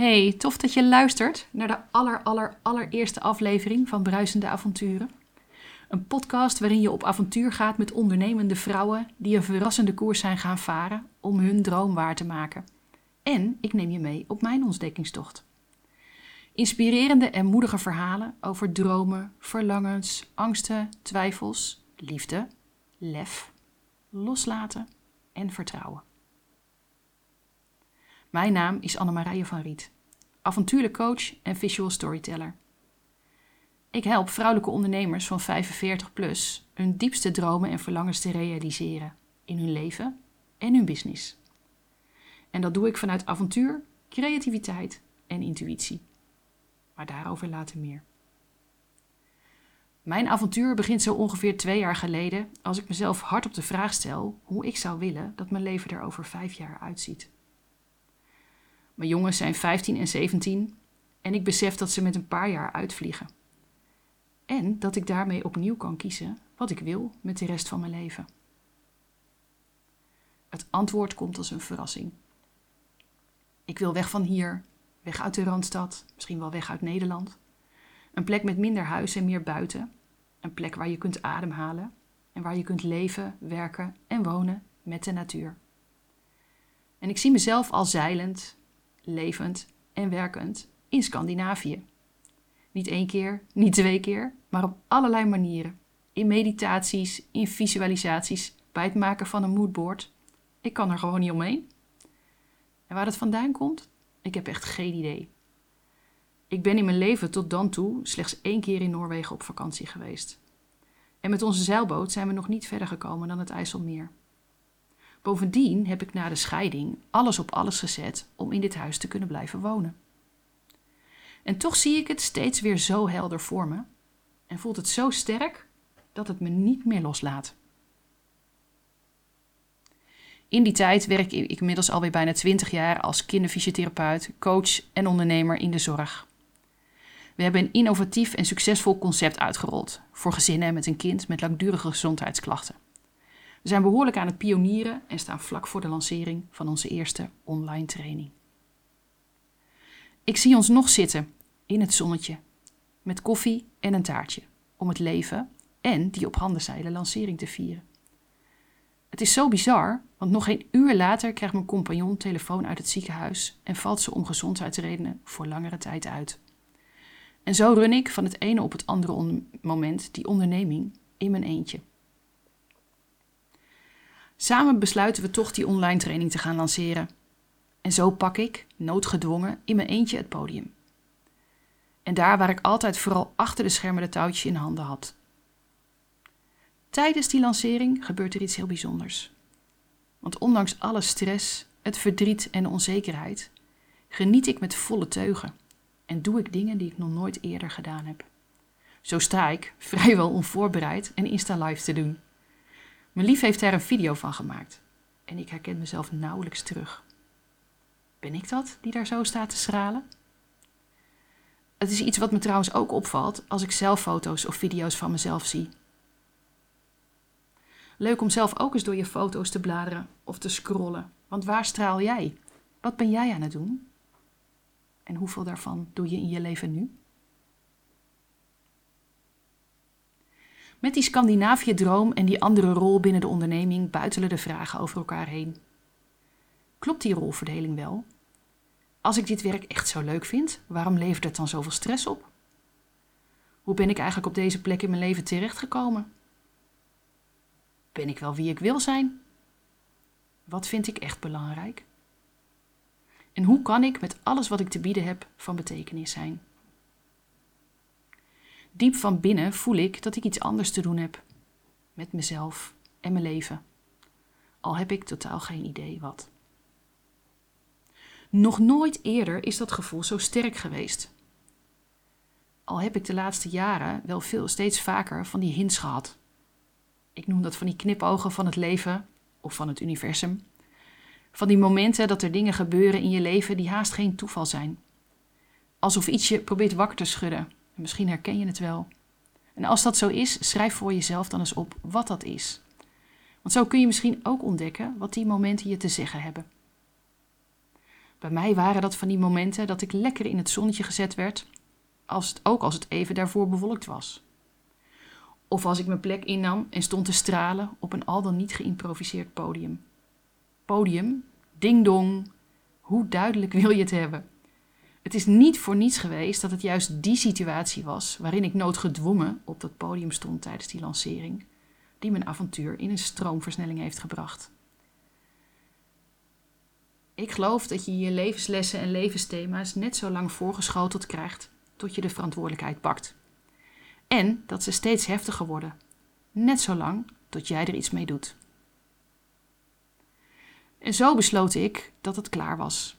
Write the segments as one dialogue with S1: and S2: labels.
S1: Hey, tof dat je luistert naar de aller, aller, allereerste aflevering van Bruisende Avonturen. Een podcast waarin je op avontuur gaat met ondernemende vrouwen die een verrassende koers zijn gaan varen om hun droom waar te maken. En ik neem je mee op mijn ontdekkingstocht. Inspirerende en moedige verhalen over dromen, verlangens, angsten, twijfels, liefde, lef, loslaten en vertrouwen. Mijn naam is Annemarije van Riet, avontuurlijk coach en visual storyteller. Ik help vrouwelijke ondernemers van 45 plus hun diepste dromen en verlangens te realiseren in hun leven en hun business. En dat doe ik vanuit avontuur, creativiteit en intuïtie. Maar daarover later meer. Mijn avontuur begint zo ongeveer twee jaar geleden als ik mezelf hard op de vraag stel hoe ik zou willen dat mijn leven er over vijf jaar uitziet. Mijn jongens zijn 15 en 17 en ik besef dat ze met een paar jaar uitvliegen. En dat ik daarmee opnieuw kan kiezen wat ik wil met de rest van mijn leven. Het antwoord komt als een verrassing. Ik wil weg van hier, weg uit de Randstad, misschien wel weg uit Nederland. Een plek met minder huis en meer buiten. Een plek waar je kunt ademhalen en waar je kunt leven, werken en wonen met de natuur. En ik zie mezelf al zeilend, levend en werkend in Scandinavië. Niet één keer, niet twee keer, maar op allerlei manieren. In meditaties, in visualisaties, bij het maken van een moodboard. Ik kan er gewoon niet omheen. En waar dat vandaan komt? Ik heb echt geen idee. Ik ben in mijn leven tot dan toe slechts één keer in Noorwegen op vakantie geweest. En met onze zeilboot zijn we nog niet verder gekomen dan het IJsselmeer. Bovendien heb ik na de scheiding alles op alles gezet om in dit huis te kunnen blijven wonen. En toch zie ik het steeds weer zo helder voor me en voelt het zo sterk dat het me niet meer loslaat. In die tijd werk ik inmiddels alweer bijna 20 jaar als kinderfysiotherapeut, coach en ondernemer in de zorg. We hebben een innovatief en succesvol concept uitgerold voor gezinnen met een kind met langdurige gezondheidsklachten. Zijn behoorlijk aan het pionieren en staan vlak voor de lancering van onze eerste online training. Ik zie ons nog zitten in het zonnetje met koffie en een taartje om het leven en die op handen zeilen lancering te vieren. Het is zo bizar, want nog geen uur later krijgt mijn compagnon telefoon uit het ziekenhuis en valt ze om gezondheidsredenen voor langere tijd uit. En zo run ik van het ene op het andere moment die onderneming in mijn eentje. Samen besluiten we toch die online training te gaan lanceren. En zo pak ik, noodgedwongen, in mijn eentje het podium. En daar waar ik altijd vooral achter de schermen de touwtjes in handen had. Tijdens die lancering gebeurt er iets heel bijzonders. Want ondanks alle stress, het verdriet en de onzekerheid, geniet ik met volle teugen en doe ik dingen die ik nog nooit eerder gedaan heb. Zo sta ik, vrijwel onvoorbereid, en Insta Live te doen. Mijn lief heeft daar een video van gemaakt en ik herken mezelf nauwelijks terug. Ben ik dat die daar zo staat te stralen? Het is iets wat me trouwens ook opvalt als ik zelf foto's of video's van mezelf zie. Leuk om zelf ook eens door je foto's te bladeren of te scrollen. Want waar straal jij? Wat ben jij aan het doen? En hoeveel daarvan doe je in je leven nu? Met die Scandinavië-droom en die andere rol binnen de onderneming buitelen de vragen over elkaar heen. Klopt die rolverdeling wel? Als ik dit werk echt zo leuk vind, waarom levert het dan zoveel stress op? Hoe ben ik eigenlijk op deze plek in mijn leven terechtgekomen? Ben ik wel wie ik wil zijn? Wat vind ik echt belangrijk? En hoe kan ik met alles wat ik te bieden heb van betekenis zijn? Diep van binnen voel ik dat ik iets anders te doen heb met mezelf en mijn leven. Al heb ik totaal geen idee wat. Nog nooit eerder is dat gevoel zo sterk geweest. Al heb ik de laatste jaren wel veel steeds vaker van die hints gehad. Ik noem dat van die knipogen van het leven of van het universum. Van die momenten dat er dingen gebeuren in je leven die haast geen toeval zijn. Alsof iets je probeert wakker te schudden Misschien herken je het wel. En als dat zo is, schrijf voor jezelf dan eens op wat dat is. Want zo kun je misschien ook ontdekken wat die momenten je te zeggen hebben. Bij mij waren dat van die momenten dat ik lekker in het zonnetje gezet werd, als het, ook als het even daarvoor bewolkt was. Of als ik mijn plek innam en stond te stralen op een al dan niet geïmproviseerd podium. Podium, ding dong, hoe duidelijk wil je het hebben? Het is niet voor niets geweest dat het juist die situatie was waarin ik noodgedwongen op dat podium stond tijdens die lancering, die mijn avontuur in een stroomversnelling heeft gebracht. Ik geloof dat je je levenslessen en levensthema's net zo lang voorgeschoteld krijgt tot je de verantwoordelijkheid pakt. En dat ze steeds heftiger worden, net zo lang tot jij er iets mee doet. En zo besloot ik dat het klaar was.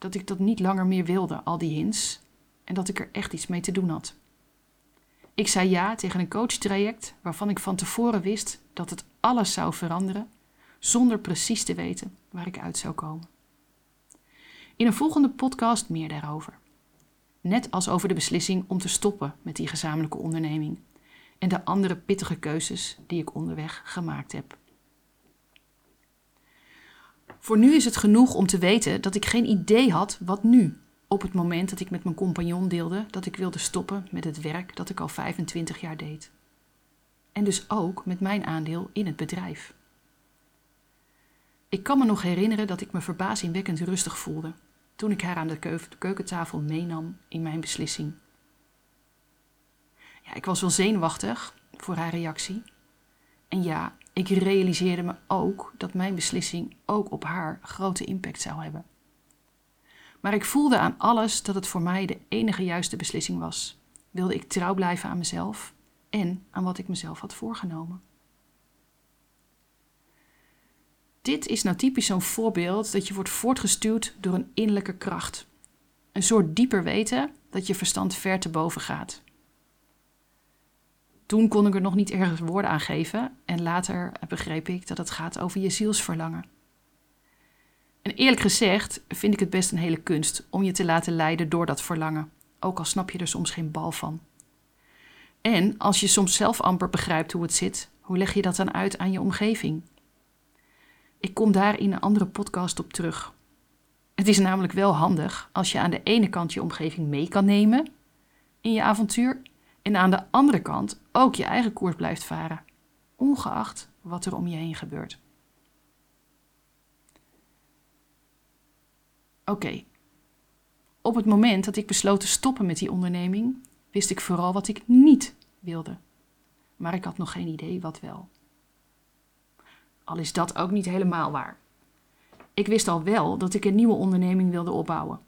S1: Dat ik dat niet langer meer wilde, al die hints, en dat ik er echt iets mee te doen had. Ik zei ja tegen een coachtraject waarvan ik van tevoren wist dat het alles zou veranderen, zonder precies te weten waar ik uit zou komen. In een volgende podcast meer daarover. Net als over de beslissing om te stoppen met die gezamenlijke onderneming en de andere pittige keuzes die ik onderweg gemaakt heb. Voor nu is het genoeg om te weten dat ik geen idee had wat nu, op het moment dat ik met mijn compagnon deelde dat ik wilde stoppen met het werk dat ik al 25 jaar deed. En dus ook met mijn aandeel in het bedrijf. Ik kan me nog herinneren dat ik me verbazingwekkend rustig voelde toen ik haar aan de keukentafel meenam in mijn beslissing. Ja, ik was wel zenuwachtig voor haar reactie. En ja, ik realiseerde me ook dat mijn beslissing ook op haar grote impact zou hebben. Maar ik voelde aan alles dat het voor mij de enige juiste beslissing was. Wilde ik trouw blijven aan mezelf en aan wat ik mezelf had voorgenomen. Dit is nou typisch zo'n voorbeeld dat je wordt voortgestuwd door een innerlijke kracht. Een soort dieper weten dat je verstand ver te boven gaat. Toen kon ik er nog niet ergens woorden aan geven en later begreep ik dat het gaat over je zielsverlangen. En eerlijk gezegd vind ik het best een hele kunst om je te laten leiden door dat verlangen, ook al snap je er soms geen bal van. En als je soms zelf amper begrijpt hoe het zit, hoe leg je dat dan uit aan je omgeving? Ik kom daar in een andere podcast op terug. Het is namelijk wel handig als je aan de ene kant je omgeving mee kan nemen in je avontuur en aan de andere kant ook je eigen koers blijft varen, ongeacht wat er om je heen gebeurt. Oké, op het moment dat ik besloot te stoppen met die onderneming, wist ik vooral wat ik niet wilde. Maar ik had nog geen idee wat wel. Al is dat ook niet helemaal waar. Ik wist al wel dat ik een nieuwe onderneming wilde opbouwen.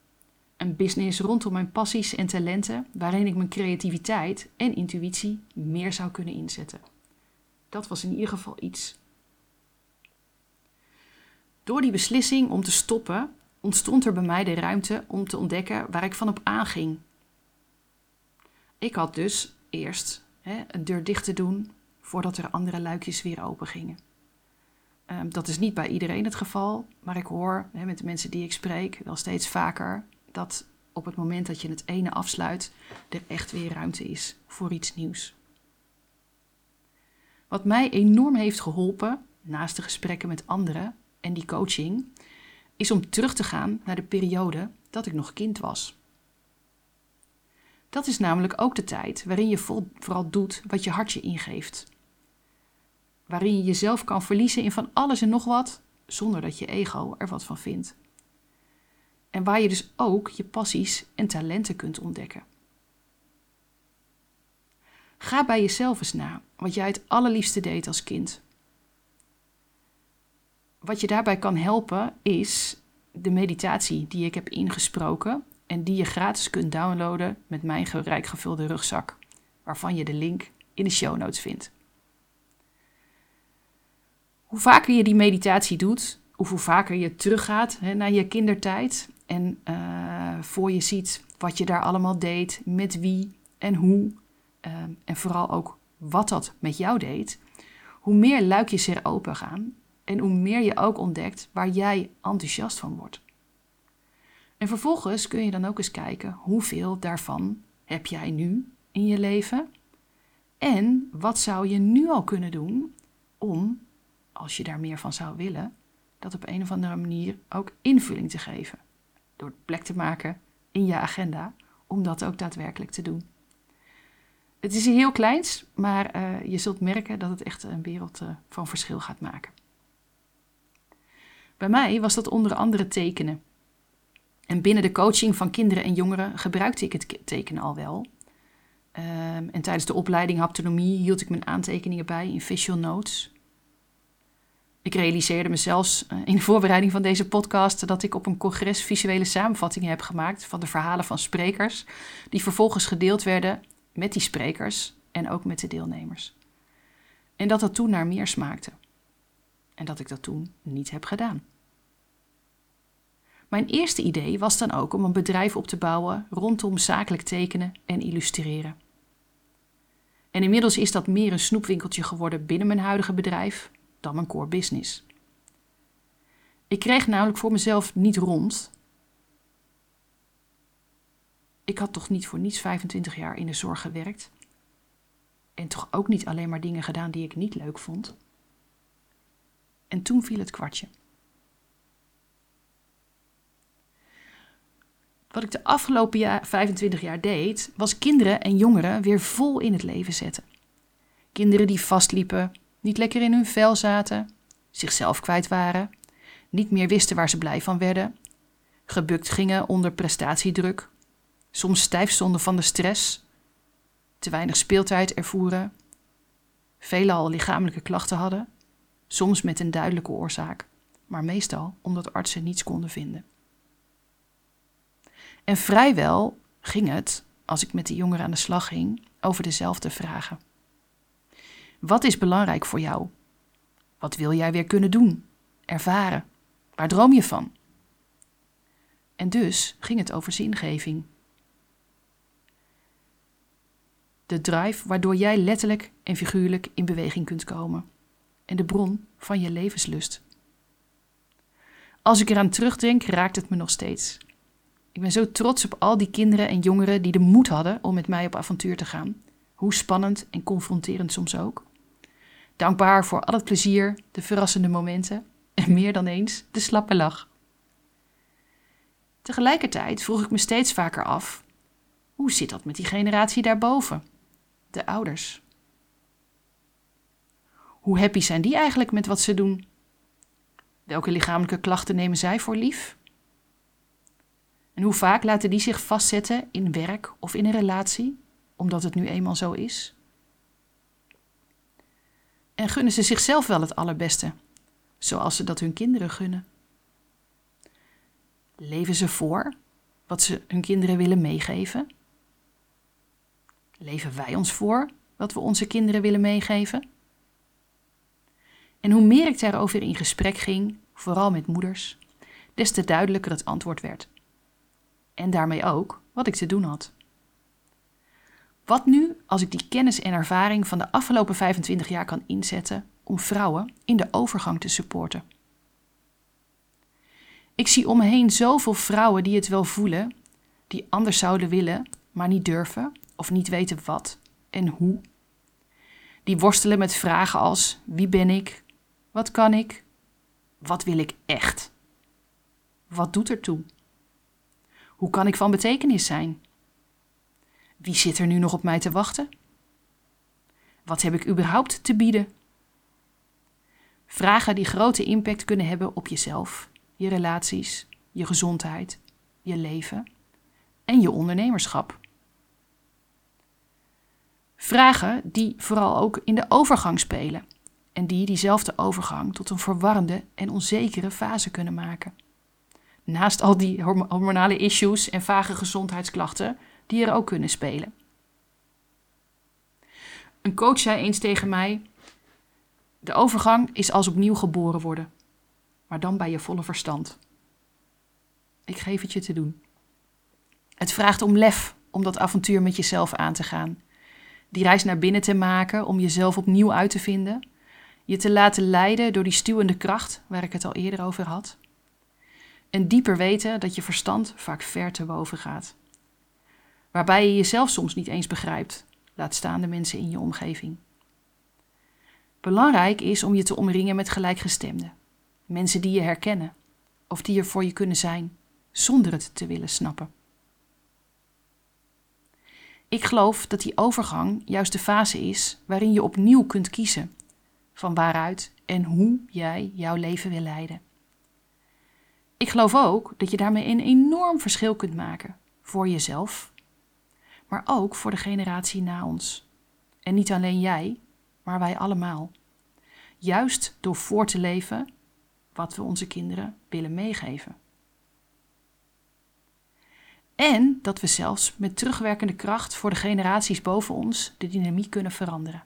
S1: Een business rondom mijn passies en talenten, waarin ik mijn creativiteit en intuïtie meer zou kunnen inzetten. Dat was in ieder geval iets. Door die beslissing om te stoppen ontstond er bij mij de ruimte om te ontdekken waar ik van op aanging. Ik had dus eerst hè, een deur dicht te doen voordat er andere luikjes weer open gingen. Ehm, dat is niet bij iedereen het geval, maar ik hoor met de mensen die ik spreek wel steeds vaker dat op het moment dat je het ene afsluit, er echt weer ruimte is voor iets nieuws. Wat mij enorm heeft geholpen, naast de gesprekken met anderen en die coaching, is om terug te gaan naar de periode dat ik nog kind was. Dat is namelijk ook de tijd waarin je vooral doet wat je hartje ingeeft waarin je jezelf kan verliezen in van alles en nog wat, zonder dat je ego er wat van vindt. En waar je dus ook je passies en talenten kunt ontdekken. Ga bij jezelf eens na wat jij het allerliefste deed als kind. Wat je daarbij kan helpen is de meditatie die ik heb ingesproken en die je gratis kunt downloaden met mijn rijk gevulde rugzak, waarvan je de link in de show notes vindt. Hoe vaker je die meditatie doet, of hoe vaker je teruggaat hè, naar je kindertijd en uh, voor je ziet wat je daar allemaal deed, met wie en hoe, uh, en vooral ook wat dat met jou deed, hoe meer luikjes er open gaan en hoe meer je ook ontdekt waar jij enthousiast van wordt. En vervolgens kun je dan ook eens kijken hoeveel daarvan heb jij nu in je leven en wat zou je nu al kunnen doen om als je daar meer van zou willen, dat op een of andere manier ook invulling te geven. Door plek te maken in je agenda om dat ook daadwerkelijk te doen. Het is heel kleins, maar uh, je zult merken dat het echt een wereld uh, van verschil gaat maken. Bij mij was dat onder andere tekenen. En binnen de coaching van kinderen en jongeren gebruikte ik het tekenen al wel. Um, en tijdens de opleiding haptonomie hield ik mijn aantekeningen bij in visual notes. Ik realiseerde me zelfs uh, in de voorbereiding van deze podcast dat ik op een congres visuele samenvattingen heb gemaakt van de verhalen van sprekers, die vervolgens gedeeld werden met die sprekers en ook met de deelnemers. En dat dat toen naar meer smaakte. En dat ik dat toen niet heb gedaan. Mijn eerste idee was dan ook om een bedrijf op te bouwen rondom zakelijk tekenen en illustreren. En inmiddels is dat meer een snoepwinkeltje geworden binnen mijn huidige bedrijf dan mijn core business. Ik kreeg namelijk voor mezelf niet rond. Ik had toch niet voor niets 25 jaar in de zorg gewerkt. En toch ook niet alleen maar dingen gedaan die ik niet leuk vond. En toen viel het kwartje. Wat ik de afgelopen jaar, 25 jaar deed, was kinderen en jongeren weer vol in het leven zetten. Kinderen die vastliepen, niet lekker in hun vel zaten, zichzelf kwijt waren, niet meer wisten waar ze blij van werden, gebukt gingen onder prestatiedruk, soms stijf stonden van de stress, te weinig speeltijd ervoeren, veelal lichamelijke klachten hadden, soms met een duidelijke oorzaak, maar meestal omdat artsen niets konden vinden. En vrijwel ging het, als ik met de jongeren aan de slag ging, over dezelfde vragen. Wat is belangrijk voor jou? Wat wil jij weer kunnen doen, ervaren? Waar droom je van? En dus ging het over zingeving. De drive waardoor jij letterlijk en figuurlijk in beweging kunt komen. En de bron van je levenslust. Als ik eraan terugdenk, raakt het me nog steeds. Ik ben zo trots op al die kinderen en jongeren die de moed hadden om met mij op avontuur te gaan. Hoe spannend en confronterend soms ook. Dankbaar voor al het plezier, de verrassende momenten en meer dan eens de slappe lach. Tegelijkertijd vroeg ik me steeds vaker af: hoe zit dat met die generatie daarboven? De ouders. Hoe happy zijn die eigenlijk met wat ze doen? Welke lichamelijke klachten nemen zij voor lief? En hoe vaak laten die zich vastzetten in werk of in een relatie, omdat het nu eenmaal zo is? En gunnen ze zichzelf wel het allerbeste, zoals ze dat hun kinderen gunnen? Leven ze voor wat ze hun kinderen willen meegeven? Leven wij ons voor wat we onze kinderen willen meegeven? En hoe meer ik daarover in gesprek ging, vooral met moeders, des te duidelijker het antwoord werd. En daarmee ook wat ik te doen had. Wat nu als ik die kennis en ervaring van de afgelopen 25 jaar kan inzetten om vrouwen in de overgang te supporten? Ik zie om me heen zoveel vrouwen die het wel voelen, die anders zouden willen, maar niet durven of niet weten wat en hoe. Die worstelen met vragen als: wie ben ik? Wat kan ik? Wat wil ik echt? Wat doet er toe? Hoe kan ik van betekenis zijn? Wie zit er nu nog op mij te wachten? Wat heb ik überhaupt te bieden? Vragen die grote impact kunnen hebben op jezelf, je relaties, je gezondheid, je leven en je ondernemerschap. Vragen die vooral ook in de overgang spelen en die diezelfde overgang tot een verwarrende en onzekere fase kunnen maken. Naast al die hormonale issues en vage gezondheidsklachten die er ook kunnen spelen. Een coach zei eens tegen mij: De overgang is als opnieuw geboren worden, maar dan bij je volle verstand. Ik geef het je te doen. Het vraagt om lef om dat avontuur met jezelf aan te gaan. Die reis naar binnen te maken om jezelf opnieuw uit te vinden. Je te laten leiden door die stuwende kracht waar ik het al eerder over had. En dieper weten dat je verstand vaak ver te boven gaat waarbij je jezelf soms niet eens begrijpt, laat staan de mensen in je omgeving. Belangrijk is om je te omringen met gelijkgestemden, Mensen die je herkennen of die er voor je kunnen zijn zonder het te willen snappen. Ik geloof dat die overgang juist de fase is waarin je opnieuw kunt kiezen van waaruit en hoe jij jouw leven wil leiden. Ik geloof ook dat je daarmee een enorm verschil kunt maken voor jezelf, maar ook voor de generatie na ons. En niet alleen jij, maar wij allemaal. Juist door voor te leven wat we onze kinderen willen meegeven. En dat we zelfs met terugwerkende kracht voor de generaties boven ons de dynamiek kunnen veranderen.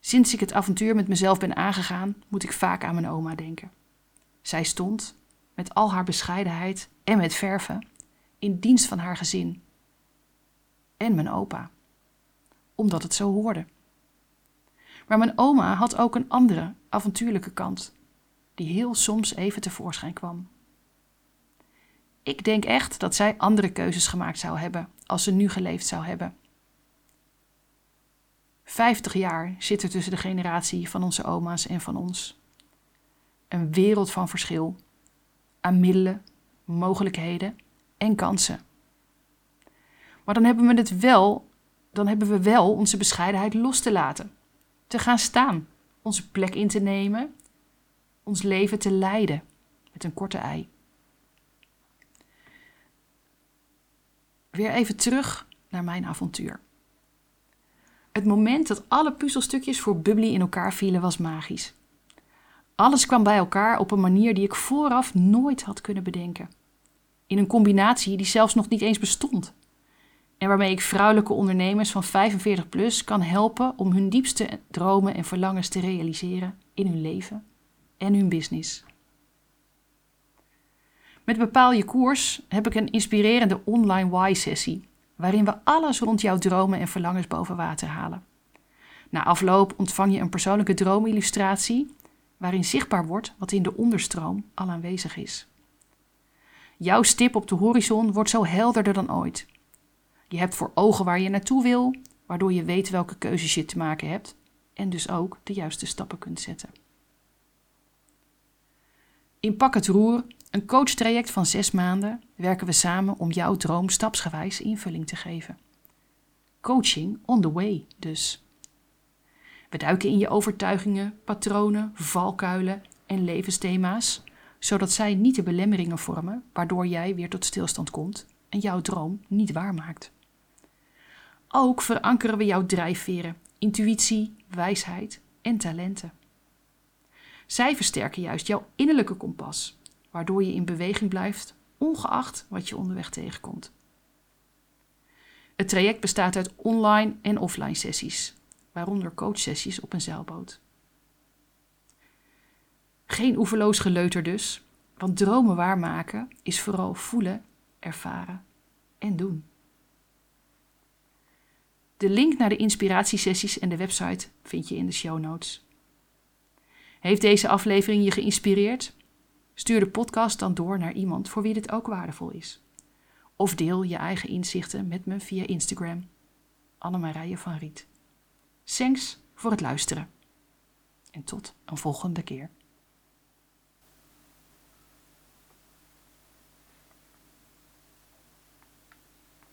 S1: Sinds ik het avontuur met mezelf ben aangegaan, moet ik vaak aan mijn oma denken. Zij stond, met al haar bescheidenheid en met verven, in dienst van haar gezin. En mijn opa, omdat het zo hoorde. Maar mijn oma had ook een andere, avontuurlijke kant, die heel soms even tevoorschijn kwam. Ik denk echt dat zij andere keuzes gemaakt zou hebben als ze nu geleefd zou hebben. Vijftig jaar zit er tussen de generatie van onze oma's en van ons. Een wereld van verschil aan middelen, mogelijkheden en kansen. Maar dan hebben we het wel, dan hebben we wel onze bescheidenheid los te laten. Te gaan staan, onze plek in te nemen, ons leven te leiden met een korte ei. Weer even terug naar mijn avontuur. Het moment dat alle puzzelstukjes voor Bubbly in elkaar vielen was magisch. Alles kwam bij elkaar op een manier die ik vooraf nooit had kunnen bedenken. In een combinatie die zelfs nog niet eens bestond. En waarmee ik vrouwelijke ondernemers van 45 plus kan helpen om hun diepste dromen en verlangens te realiseren in hun leven en hun business. Met Bepaal je koers heb ik een inspirerende online why-sessie, waarin we alles rond jouw dromen en verlangens boven water halen. Na afloop ontvang je een persoonlijke droomillustratie, waarin zichtbaar wordt wat in de onderstroom al aanwezig is. Jouw stip op de horizon wordt zo helderder dan ooit. Je hebt voor ogen waar je naartoe wil, waardoor je weet welke keuzes je te maken hebt en dus ook de juiste stappen kunt zetten. In Pak het Roer een coachtraject van zes maanden werken we samen om jouw droom stapsgewijs invulling te geven. Coaching on the way dus. We duiken in je overtuigingen, patronen, valkuilen en levensthema's, zodat zij niet de belemmeringen vormen waardoor jij weer tot stilstand komt en jouw droom niet waarmaakt. Ook verankeren we jouw drijfveren, intuïtie, wijsheid en talenten. Zij versterken juist jouw innerlijke kompas waardoor je in beweging blijft, ongeacht wat je onderweg tegenkomt. Het traject bestaat uit online en offline sessies, waaronder coachsessies op een zeilboot. Geen oeverloos geleuter dus, want dromen waarmaken is vooral voelen, ervaren en doen. De link naar de inspiratiesessies en de website vind je in de show notes. Heeft deze aflevering je geïnspireerd? Stuur de podcast dan door naar iemand voor wie dit ook waardevol is. Of deel je eigen inzichten met me via Instagram. Annemarije van Riet. Thanks voor het luisteren. En tot een volgende keer.